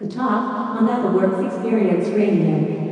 Kataf on Ethelworks Experience Radio.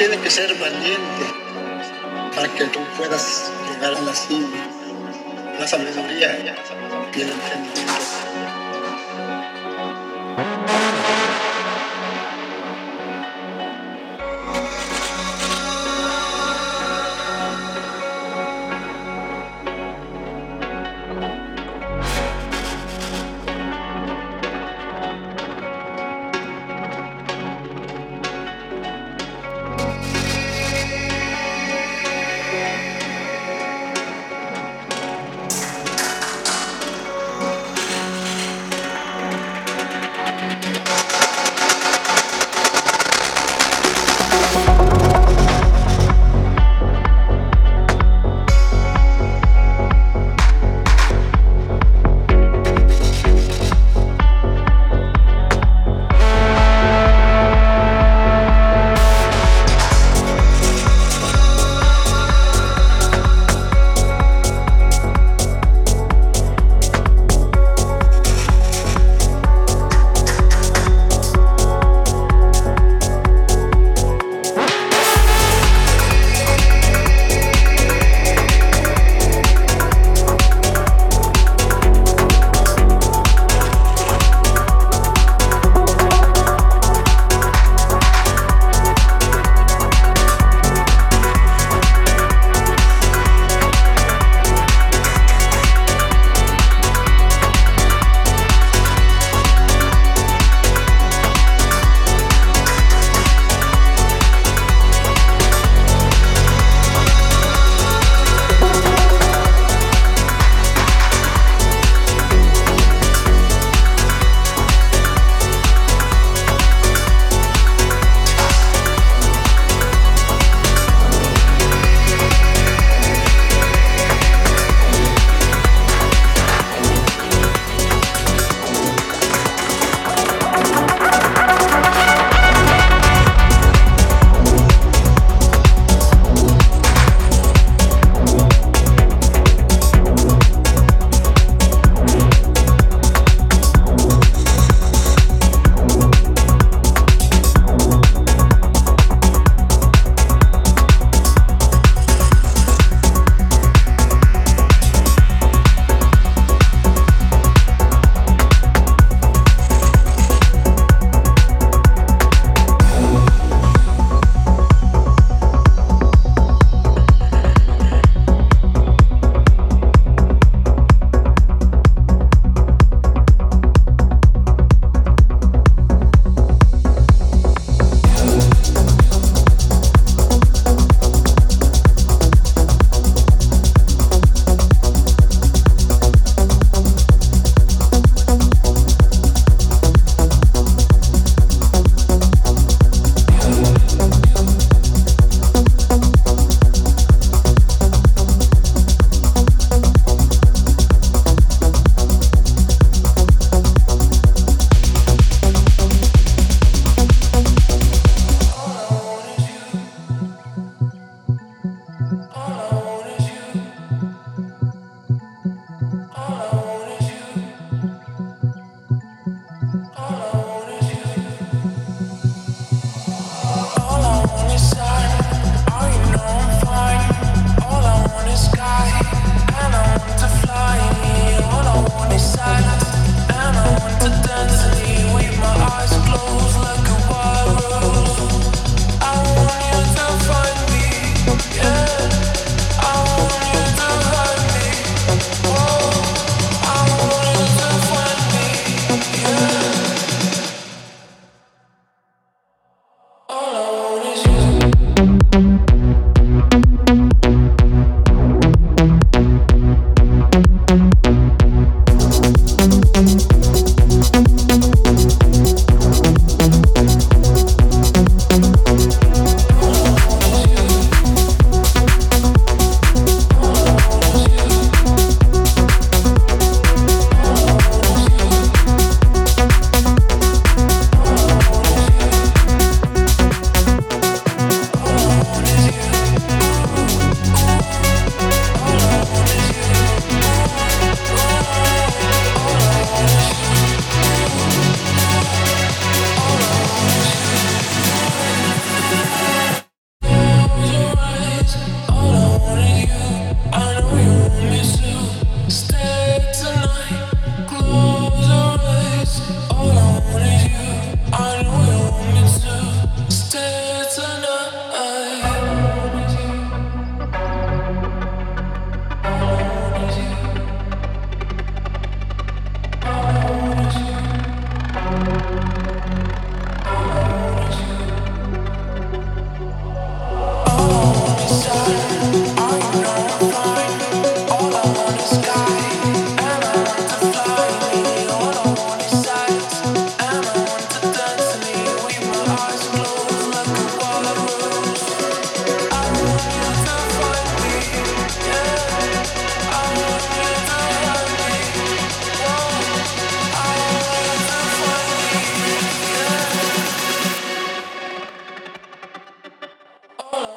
Tiene que ser valiente para que tú puedas llegar a la cima. La sabiduría y el entendimiento.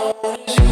Oh.